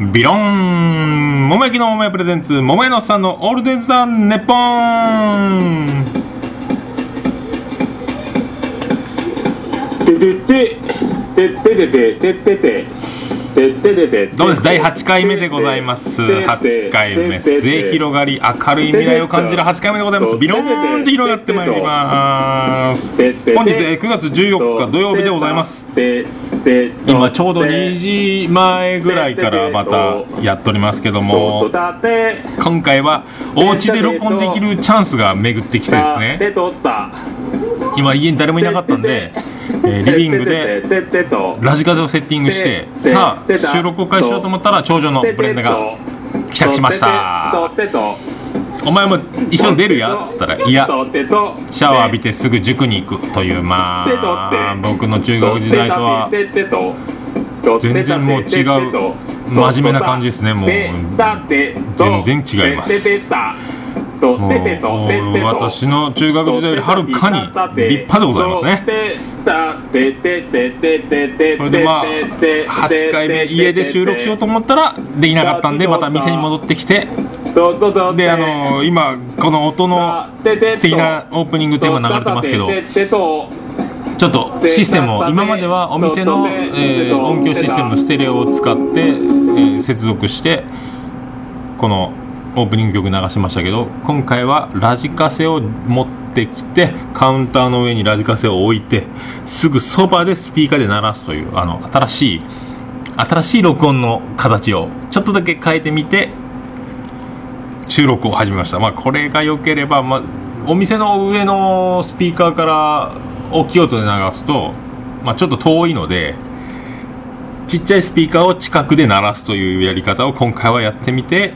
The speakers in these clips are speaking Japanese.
ビロン桃焼きの桃屋プレゼンツ桃屋のさんのオールデンザン・ネッポンててててててててててててどうです第8回目でございます8回目末広がり明るい未来を感じる8回目でございますビローンって広がってまいります本日9月14日土曜日でございます今ちょうど2時前ぐらいからまたやっておりますけども今回はお家で録音できるチャンスが巡ってきてですね今家に誰もいなかったんで、えーリビングでラジカセをセッティングしてさあ収録を開始しようと思ったら長女のブレンダが帰宅しましたお前も一緒に出るやっつったらいやシャワー浴びてすぐ塾に行くというまあ僕の中学時代とは全然もう違う真面目な感じですねもう全然違います私の中学時代よりはるかに立派でございますね。それでまあ8回目家で収録しようと思ったらできなかったんでまた店に戻ってきて。であの今この音の素敵なオープニングテーマ流れてますけどちょっとシステムを今まではお店の、えー音響システムのステレオを使って、えー接続してこのオープニング曲流しましたけど今回はラジカセを持ってきてカウンターの上にラジカセを置いてすぐそばでスピーカーで鳴らすというあの新しい新しい録音の形をちょっとだけ変えてみて収録を始めました、まあ、これが良ければ、まあ、お店の上のスピーカーから大きい音で流すと、まあ、ちょっと遠いのでちっちゃいスピーカーを近くで鳴らすというやり方を今回はやってみて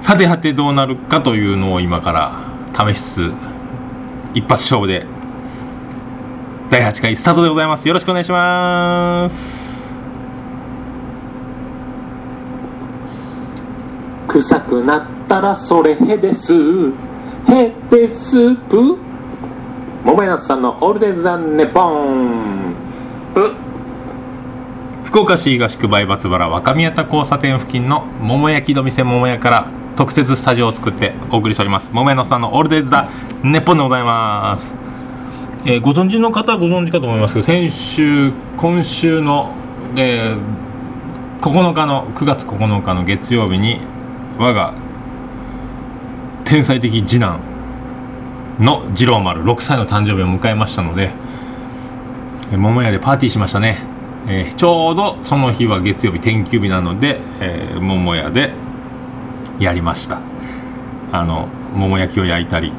さてはてどうなるかというのを今から試しつつ一発勝負で第8回スタートでございます。よろしくお願いします。臭くなったらそれへです。へですぷ桃屋さんのオールデンザンネポン。ぷ。福岡市東区梅松原若宮田交差点付近の桃焼きの店桃屋から特設スタジオを作ってお送りしております。桃屋のさんのオールデイズ・ザ・ネッポンでございます、えーご存知の方はご存知かと思いますけど先週今週の、えー9日の9月9日の月曜日に我が天才的次男の次郎丸6歳の誕生日を迎えましたので桃屋でパーティーしましたね、えーちょうどその日は月曜日天休日なので、えー桃屋でやりました。あの桃焼きを焼いたり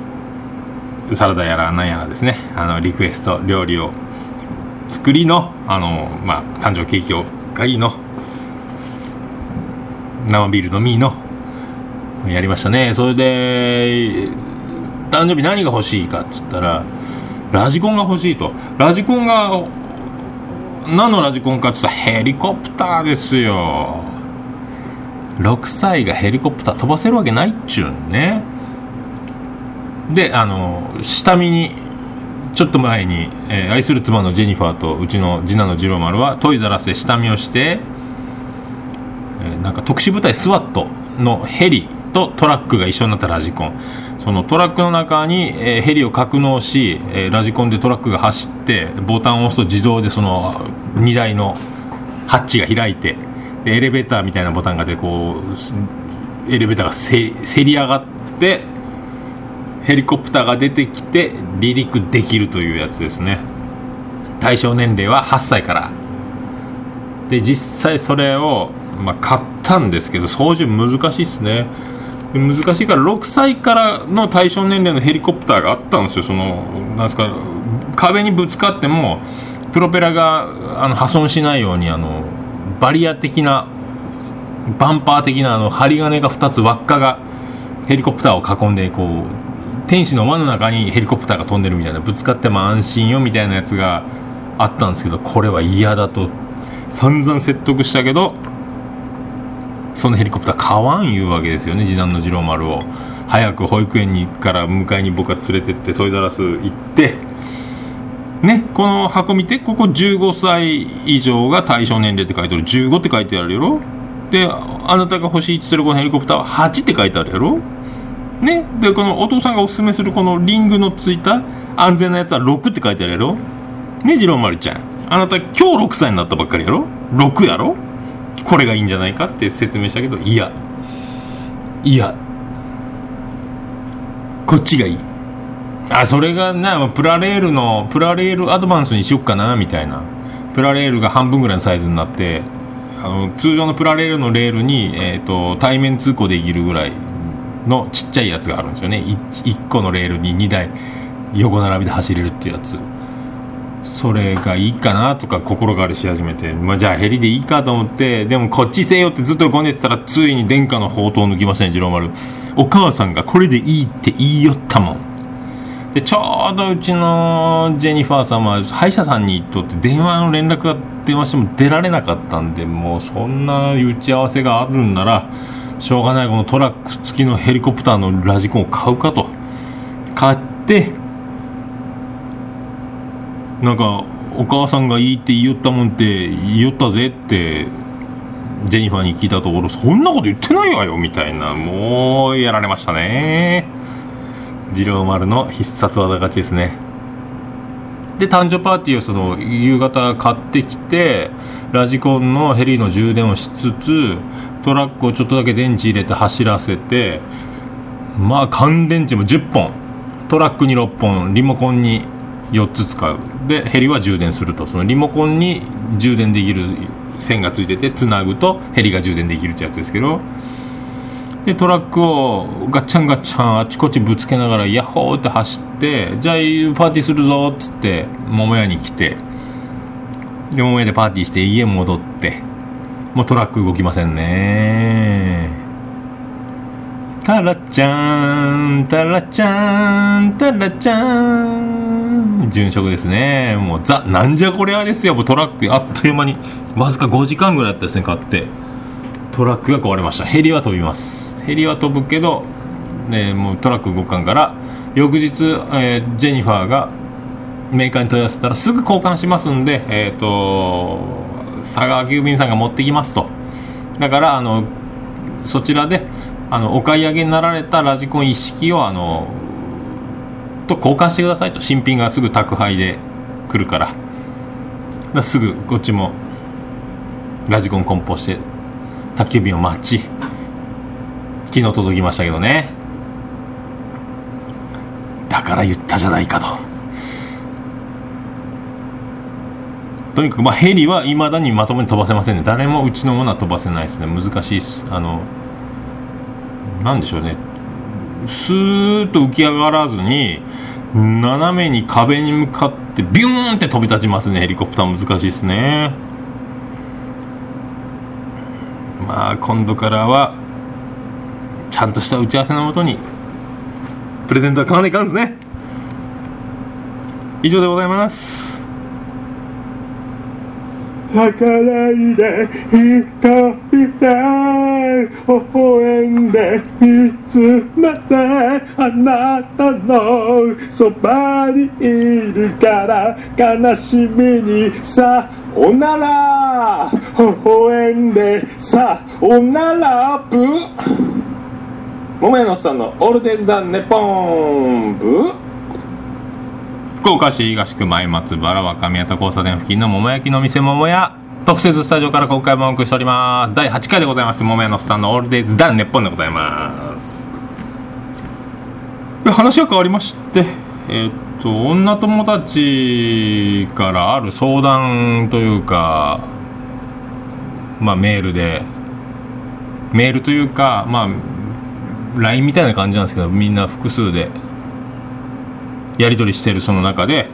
サラダやら何やらですね。あのリクエスト料理を作りのあの、まあ、誕生ケーキを買いの生ビール飲みのやりましたね。それで誕生日何が欲しいかっつったらラジコンが欲しいと。ラジコンが何のラジコンかっつったらヘリコプターですよ。6歳がヘリコプター飛ばせるわけないっちゅうんね。であの下見にちょっと前に、えー愛する妻のジェニファーとうちの次男の次郎丸はトイザラスで下見をして、えーなんか特殊部隊スワットのヘリとトラックが一緒になったラジコン。そのトラックの中に、えーヘリを格納し、えーラジコンでトラックが走ってボタンを押すと自動でその荷台のハッチが開いてでエレベーターみたいなボタンがでこうエレベーターがせせり上がってヘリコプターが出てきて離陸できるというやつですね。対象年齢は8歳から。で実際それを、まあ、買ったんですけど操縦難しいですね。難しいから6歳からの対象年齢のヘリコプターがあったんですよ。そのなんですか壁にぶつかってもプロペラがあの破損しないようにあのバリア的なバンパー的なあの針金が2つ輪っかがヘリコプターを囲んでこう天使の輪の中にヘリコプターが飛んでるみたいなぶつかっても安心よみたいなやつがあったんですけどこれは嫌だと散々説得したけどそのヘリコプター買わんいうわけですよね。次男の次郎丸を。早く保育園にから迎えに僕が連れてってトイザラス行ってねこの箱見てここ15歳以上が対象年齢って書いてある。15って書いてあるよろ？であなたが欲しいってするこのヘリコプターは8って書いてあるやろ？ね？でこのお父さんがおすすめするこのリングのついた安全なやつは6って書いてあるやろ？ね次郎丸ちゃん。あなた今日6歳になったばっかりやろ？6やろ？これがいいんじゃないかって説明したけどいや。いや。こっちがいい。あそれがなプラレールのプラレールアドバンスにしよっかなみたいな。プラレールが半分ぐらいのサイズになってあの通常のプラレールのレールに、えーと、対面通行できるぐらいのちっちゃいやつがあるんですよね。1, 1個のレールに2台横並びで走れるっていうやつ。それがいいかなとか心変わりし始めて、まあ、じゃあヘリでいいかと思ってでもこっちせよってずっとごねてたらついに殿下の宝刀を抜きましたね次郎丸お母さんがこれでいいって言いよったもん。でちょうどうちのジェニファーさんは歯医者さんに行っとって電話の連絡が電話しても出られなかったんでもうそんな打ち合わせがあるんならしょうがないこのトラック付きのヘリコプターのラジコンを買うかと。買ってなんかお母さんがいいって言いよったもんって言いよったぜってジェニファーに聞いたところそんなこと言ってないわよみたいなもうやられましたね。次郎丸の必殺技勝ちですね。で誕生パーティーをその夕方買ってきてラジコンのヘリの充電をしつつトラックをちょっとだけ電池入れて走らせてまあ乾電池も10本トラックに6本。リモコンに4つ使う。でヘリは充電すると。そのリモコンに充電できる線がついててつなぐとヘリが充電できるってやつですけどでトラックをガッチャンガッチャンあちこちぶつけながらヤッホーって走ってじゃあパーティーするぞっつって桃屋に来てで桃屋でパーティーして家戻ってもうトラック動きませんね。タラちゃんタラちゃんタラちゃん殉職ですね。もうザなんじゃこりゃですよ。もうトラックあっという間にわずか5時間ぐらいだったですね買って。トラックが壊れました。ヘリは飛びます。ヘリは飛ぶけど、ね、もうトラック動かんから翌日、えー、ジェニファーがメーカーに問い合わせたらすぐ交換しますんで、えーと、佐川急便さんが持ってきますと。だからあのそちらであのお買い上げになられたラジコン一式をあのと交換してくださいと。新品がすぐ宅配で来るから。だすぐこっちもラジコン梱包して宅急便を待ち。昨日届きましたけどね。だから言ったじゃないかと。とにかくまあヘリはいまだにまともに飛ばせませんね。誰もうちのものは飛ばせないですね。難しいです。あのなんでしょうね。スーッと浮き上がらずに斜めに壁に向かってビューンって飛び立ちますね。ヘリコプター難しいですね。まあ今度からはちゃんとした打ち合わせのもとにプレゼントは買わないかんですね。以上でございます。泣かないで一人で微笑んで見つめてあなたのそばにいるから悲しみにさおなら。微笑んでさおならブ桃屋のさんのオールデイズ・ザ・ネポンブ福岡市東区前松原若宮田交差点付近の桃焼きの店桃屋特設スタジオから今回もお送りしております。第8回でございます。桃屋のさんのオールデイズ・ザ・ネポンでございます。話が変わりましてえー、っと女友達からある相談というかまあメールでメールというかまあ LINE みたいな感じなんですけどみんな複数でやり取りしてるその中で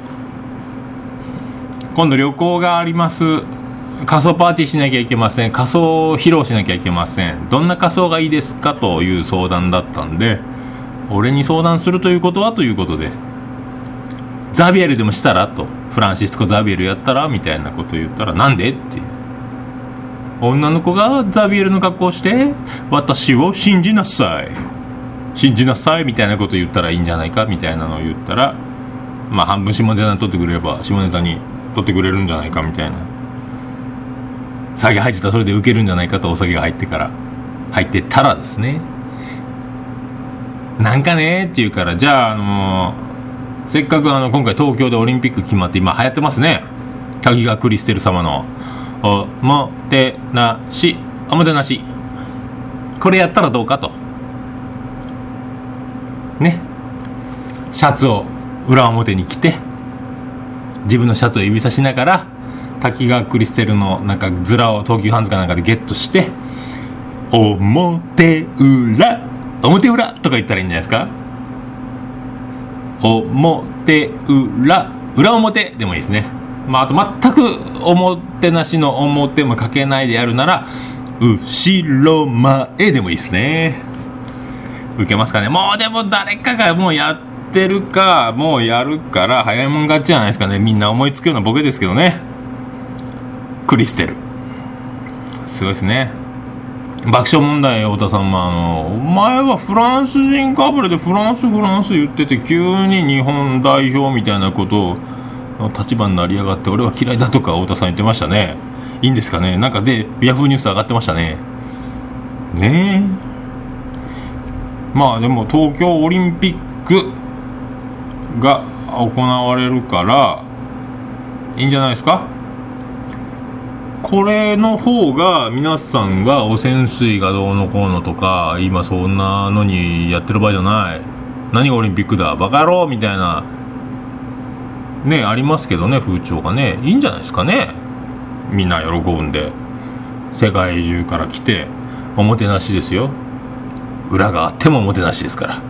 今度旅行があります。仮装パーティーしなきゃいけません。仮装を披露しなきゃいけません。どんな仮装がいいですかという相談だったんで俺に相談するということはということでザビエルでもしたらとフランシスコ・ザビエルやったらみたいなこと言ったらなんでって女の子がザビエルの格好をして私を信じなさい。信じなさいみたいなこと言ったらいいんじゃないかみたいなのを言ったらまあ半分下ネタに取ってくれれば下ネタに取ってくれるんじゃないかみたいな。酒入ってたらそれで受けるんじゃないかとお酒が入ってから入ってたらですね。なんかねって言うからじゃああのせっかくあの今回東京でオリンピック決まって今流行ってますね。滝川クリステル様の。おもてなしおもてなし。これやったらどうかと。ね。シャツを裏表に着て自分のシャツを指さしながら滝川クリステルのなんかズラを東急ハンズかなんかでゲットして表裏表裏とか言ったらいいんじゃないですか表裏裏表でもいいですね。まああと全くおもてなしの表もかけないでやるなら後ろ前でもいいですね。受けますかね。もうでも誰かがもうやってるかもうやるから早いもん勝ちじゃないですかね。みんな思いつくようなボケですけどね。クリステル。すごいですね。爆笑問題太田さんもあのお前はフランス人かぶれでフランスフランス言ってて急に日本代表みたいなことを立場になりやがって俺は嫌いだとか太田さん言ってましたね。いいんですかね。なんかでヤフーニュース上がってましたね。ねえ。まあでも東京オリンピックが行われるからいいんじゃないですか？これの方が皆さんが汚染水がどうのこうのとか今そんなのにやってる場合じゃない。何がオリンピックだ？バカ野郎！みたいな。ねありますけどね風潮がね。いいんじゃないですかね？みんな喜んで。世界中から来ておもてなしですよ。裏があってもおもてなしですから。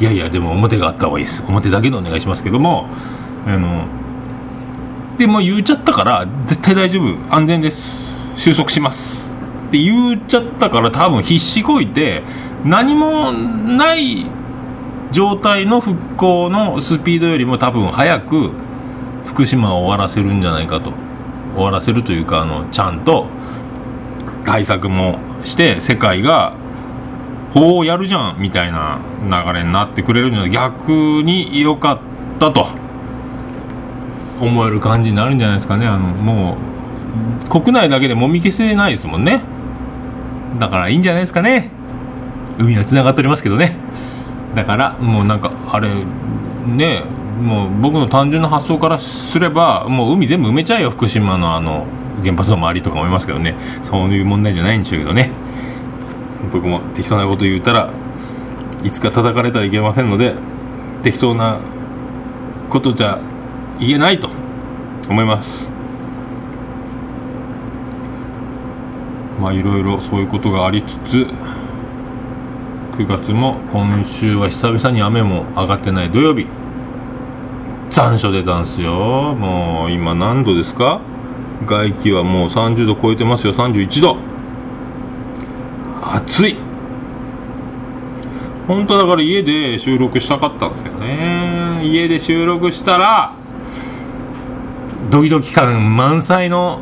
いやいやでも表があった方がいいです。表だけでお願いしますけどもあのでも言っちゃったから絶対大丈夫。安全です。収束します。って言っちゃったから多分必死こいて何もない状態の復興のスピードよりも多分早く福島を終わらせるんじゃないかと。終わらせるというかあのちゃんと対策もして世界がおおやるじゃんみたいな流れになってくれるんじゃない逆に良かったと。思える感じになるんじゃないですかね。あのもう国内だけでもみ消せないですもんね。だからいいんじゃないですかね。海はつながっておりますけどね。だからもうなんかあれねもう僕の単純な発想からすればもう海全部埋めちゃえよ福島のあの原発の周りとか思いますけどね。そういう問題じゃないんでしょうけどね。僕も適当なこと言ったらいつか叩かれたらいけませんので適当なことじゃ言えないと思います。まあいろいろそういうことがありつつ9月も今週は久々に雨も上がってない土曜日。残暑出たんすよ。もう今何度ですか？外気はもう30度超えてますよ。31度。暑い。本当だから家で収録したかったんですよね。家で収録したらドキドキ感満載の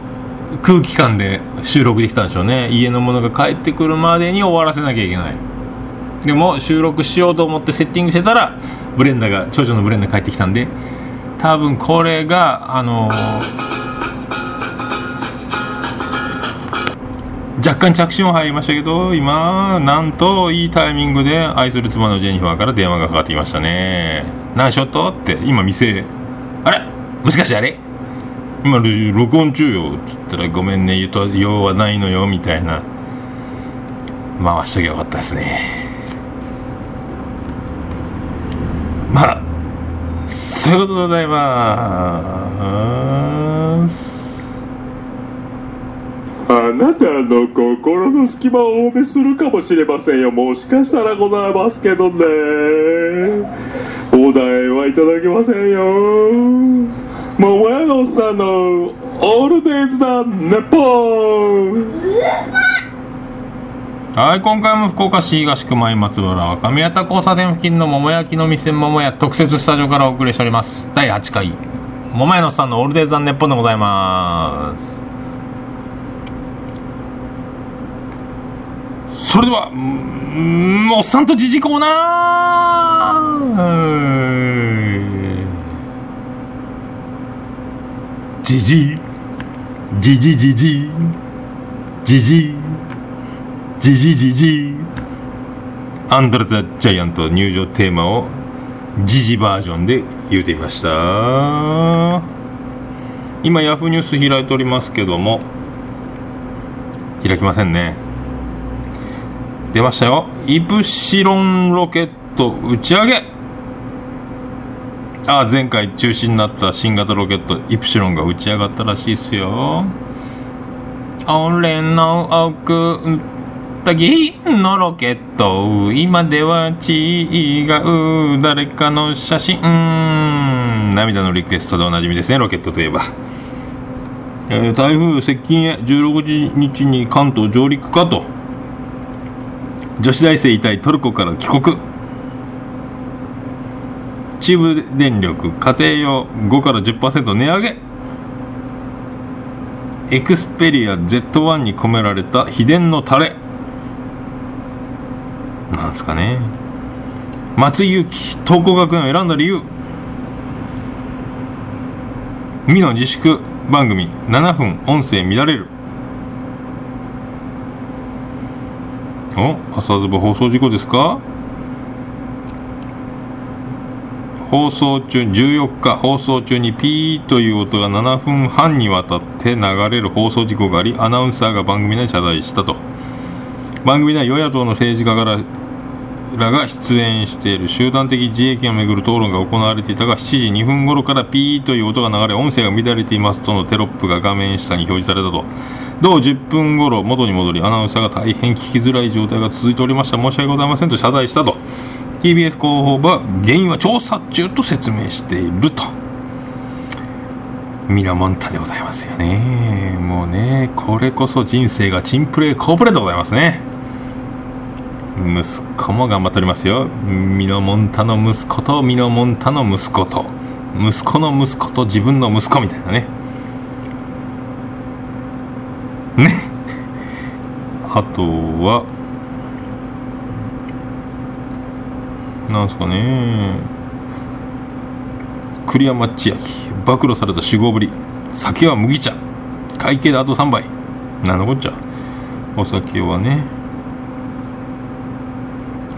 空気感で収録できたんでしょうね。家の者が帰ってくるまでに終わらせなきゃいけない。でも収録しようと思ってセッティングしてたらブレンダーが長女のブレンダー帰ってきたんで多分これがあのー若干着信は入りましたけど今なんといいタイミングで愛する妻のジェニファーから電話がかかってきましたね。何しよっとって今店あれ？もしかしてあれ？今録音中よっつったらごめんね言うと用はないのよみたいな。回しときゃよかったですね。まあそういうことでございます。なたの心の隙間を多めするかもしれませんよもしかしたらございますけどねお題はいただけませんよ桃屋のおっさんのオールデイズだネポンはい、今回も福岡市東区前松原若宮田交差点付近の桃焼きの店桃屋特設スタジオからお送りしております。第8回、桃屋のさんのオールデイズ・ザ・ネッポンでございます。それでは、うんおっさんとじじコーナー。じじ、じじじじ、ジジイジジジジイアンドレ・ザ・ジャイアント入場テーマをジジバージョンで言うていました。今ヤフーニュース開いておりますけども開きませんね。出ましたよ。イプシロンロケット打ち上げ。ああ前回中止になった新型ロケットイプシロンが打ち上がったらしいですよ。俺の奥った銀のロケット。今では違う誰かの写真。涙のリクエストでおなじみですねロケットといえば、えー、台風接近へ16日に関東上陸かと。女子大生遺体トルコから帰国。中部電力家庭用5から10%値上げ。エクスペリア Z1 に込められた秘伝のタレ。なんすかね。松井裕樹東光学園を選んだ理由。美の自粛番組7分音声乱れる。お朝ズボ放送事故ですか？放送中14日放送中にピーという音が7分半にわたって流れる放送事故がありアナウンサーが番組内謝罪したと。番組内与野党の政治家かららが出演している集団的自衛権をめぐる討論が行われていたが7時2分頃からピーという音が流れ音声が乱れていますとのテロップが画面下に表示されたと。同10分頃元に戻りアナウンサーが大変聞きづらい状態が続いておりました。申し訳ございませんと謝罪したと。TBS 広報部は原因は調査中と説明していると。ミラモンタでございますよね。もうねこれこそ人生がチンプレーコープレーでございますね。息子も頑張っておりますよ。ミノモンタの息子とミノモンタの息子と。息子の息子と自分の息子みたいなね。ね。あとはなんすかね。栗山千明暴露された酒豪ぶり。酒は麦茶。会計であと3杯。なんのこっちゃ。お酒はね。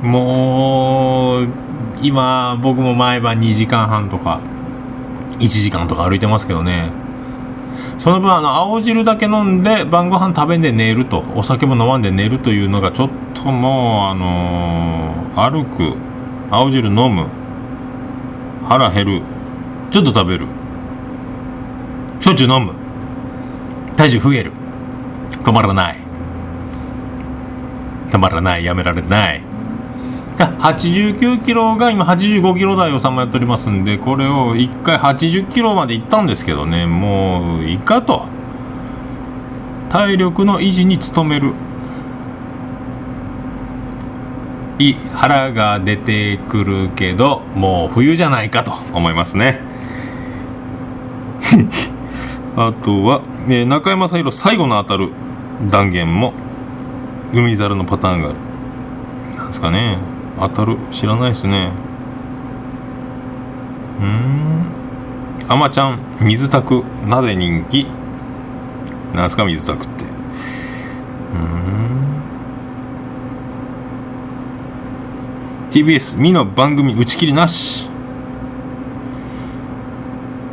もう今僕も毎晩2時間半とか1時間とか歩いてますけどね。その分あの青汁だけ飲んで晩ご飯食べんで寝るとお酒も飲まんで寝るというのがちょっともうあのー、歩く青汁飲む腹減るちょっと食べるしょっちゅう飲む体重増える止まらない止まらないやめられない。89キロが今85キロ台をさまやっておりますんでこれを1回80キロまでいったんですけどねもういかと。体力の維持に努める。い腹が出てくるけどもう冬じゃないかと思いますね。あとは、えー、中山さん最後の当たる断言も海猿のパターンがある。なんですかね。当たる。知らないですね。うん。あまちゃん水炊く。なぜ人気。なんすか水炊くって。うん。TBS ミの番組打ち切りなし。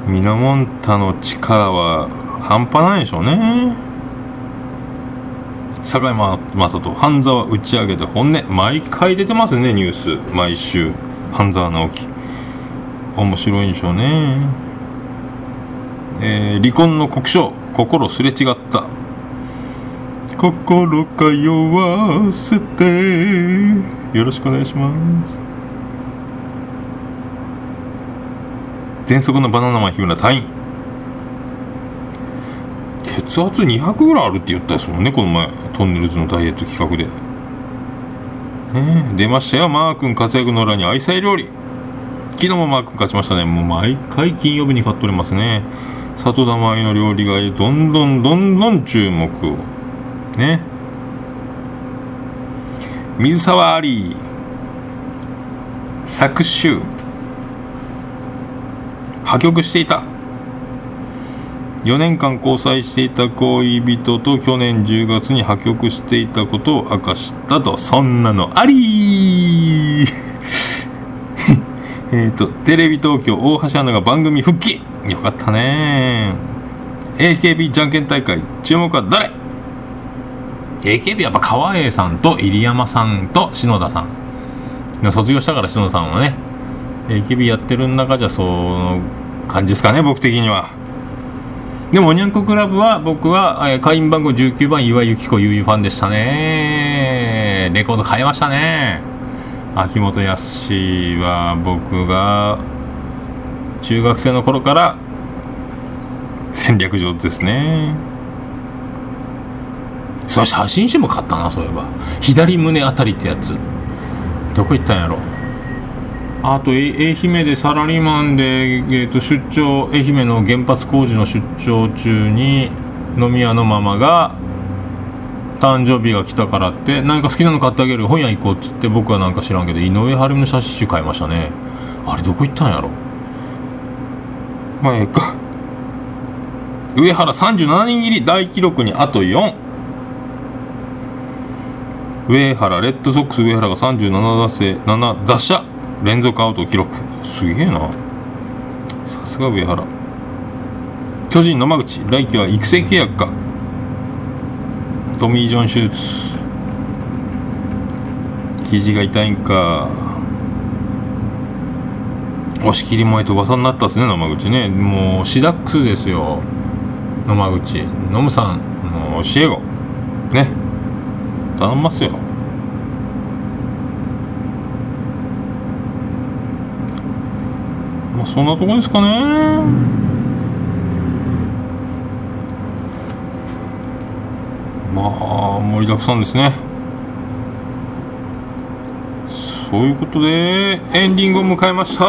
ミノモンタの力は半端ないでしょうね。坂井正人半沢打ち上げで本音毎回出てますねニュース。毎週。半沢直樹。面白いんでしょうね。えー、離婚の国書心すれ違った。心通わせて。よろしくお願いします。喘息のバナナマン日村隊員。血圧200ぐらいあるって言ったですもんねこの前。トンネルズのダイエット企画で、ね、出ましたよ。マー君活躍の裏に愛妻料理。昨日もマー君勝ちましたね。もう毎回金曜日に買っておりますね。里田舞の料理がどんどんどんどん注目を。ね。水沢アリー作詞破局していた。4年間交際していた恋人と去年10月に破局していたことを明かしたとそんなのあり えっとテレビ東京大橋アナが番組復帰よかったね。AKB じゃんけん大会注目は誰？AKB やっぱ川栄さんと入山さんと篠田さん。卒業したから篠田さんはね AKB やってる中じゃその感じですかね僕的には。でもおにゃんこクラブは僕は、えー会員番号19番岩井由紀子ゆうファンでしたね。レコード買いましたね。秋元康は僕が中学生の頃から戦略上手ですね。そう写真集も買ったなそういえば。左胸あたりってやつ。どこ行ったんやろ。あとえ愛媛でサラリーマンで、えー、と出張愛媛の原発工事の出張中に飲み屋のママが誕生日が来たからって何か好きなの買ってあげる本屋行こうっつって僕はなんか知らんけど井上晴美の写真集買いましたね。あれどこ行ったんやろ？まあええか。上原37人入り大記録にあと4上原レッドソックス上原が37打数7打者連続アウト記録。すげえな。さすが上原。巨人野間口。来季は育成契約か。トミー・ジョン手術。肘が痛いんか。押し切り前と噂になったっすね野間口ね。もうシダックスですよ。野間口。ノムさん。もう教え子。ね。頼みますよまそんなとこですかね。まあ盛りだくさんですね。そういうことでエンディングを迎えました。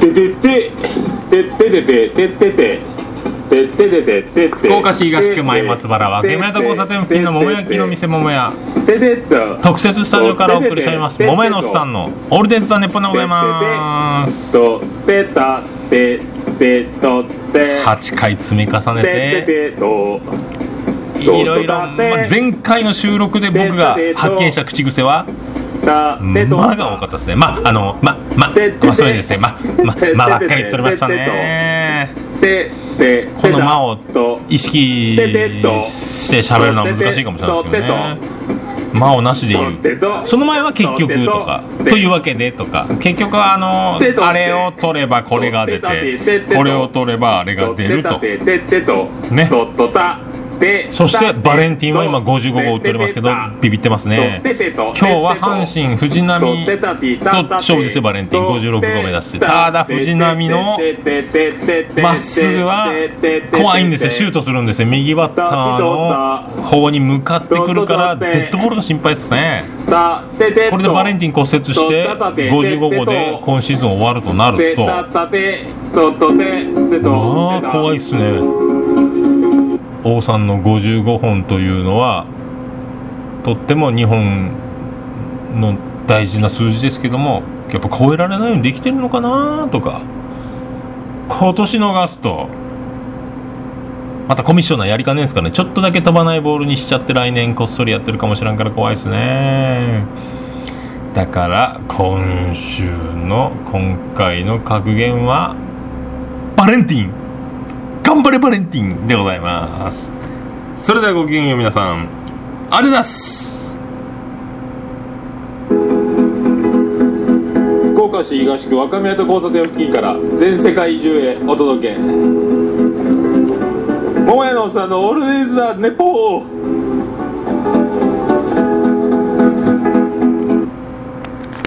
てててててててててててててててて。福岡市東区前松原はゲメタ交差点付近の桃焼きの店桃屋特設スタジオからお送りしております桃屋のおっさんのオールデンズ・ザ・ネッポンでございます。とてたててとて8回積み重ねて。いろいろ、まあ、前回の収録で僕が発見した口癖はた「ま」が多かったですね。まああのまままあそれですね。まままばっかり言っておりましたねててこの「間」をと意識して喋るのは難しいかもしれないですけどね「間」をなしで言うその前は結局とかというわけでとか。結局はあのあれを取ればこれが出てこれを取ればあれが出ると。ねそしてバレンティンは今55号打っておりますけどビビってますね。今日は阪神藤浪と勝負ですよバレンティン。56号目指して。た。だ藤浪のまっすぐは怖いんですよ。シュートするんですよ。右バッターの方に向かってくるからデッドボールが心配ですね。これでバレンティン骨折して55号で今シーズン終わるとなると。まあ怖いっすね王さんの55本というのはとっても日本の大事な数字ですけどもやっぱ超えられないようにできてるのかなとか。今年逃すとまたコミッショナーやりかねえんすかね。ちょっとだけ飛ばないボールにしちゃって来年こっそりやってるかもしらんから怖いですね。だから今週の今回の格言はバレンティン。頑張れバレンティンでございます。それではごきげんよう皆さんありがとうございます。福岡市東区若宮と交差点付近から全世界中へお届け。桃屋のおっさんのオールディーズ・ザ・ネポー。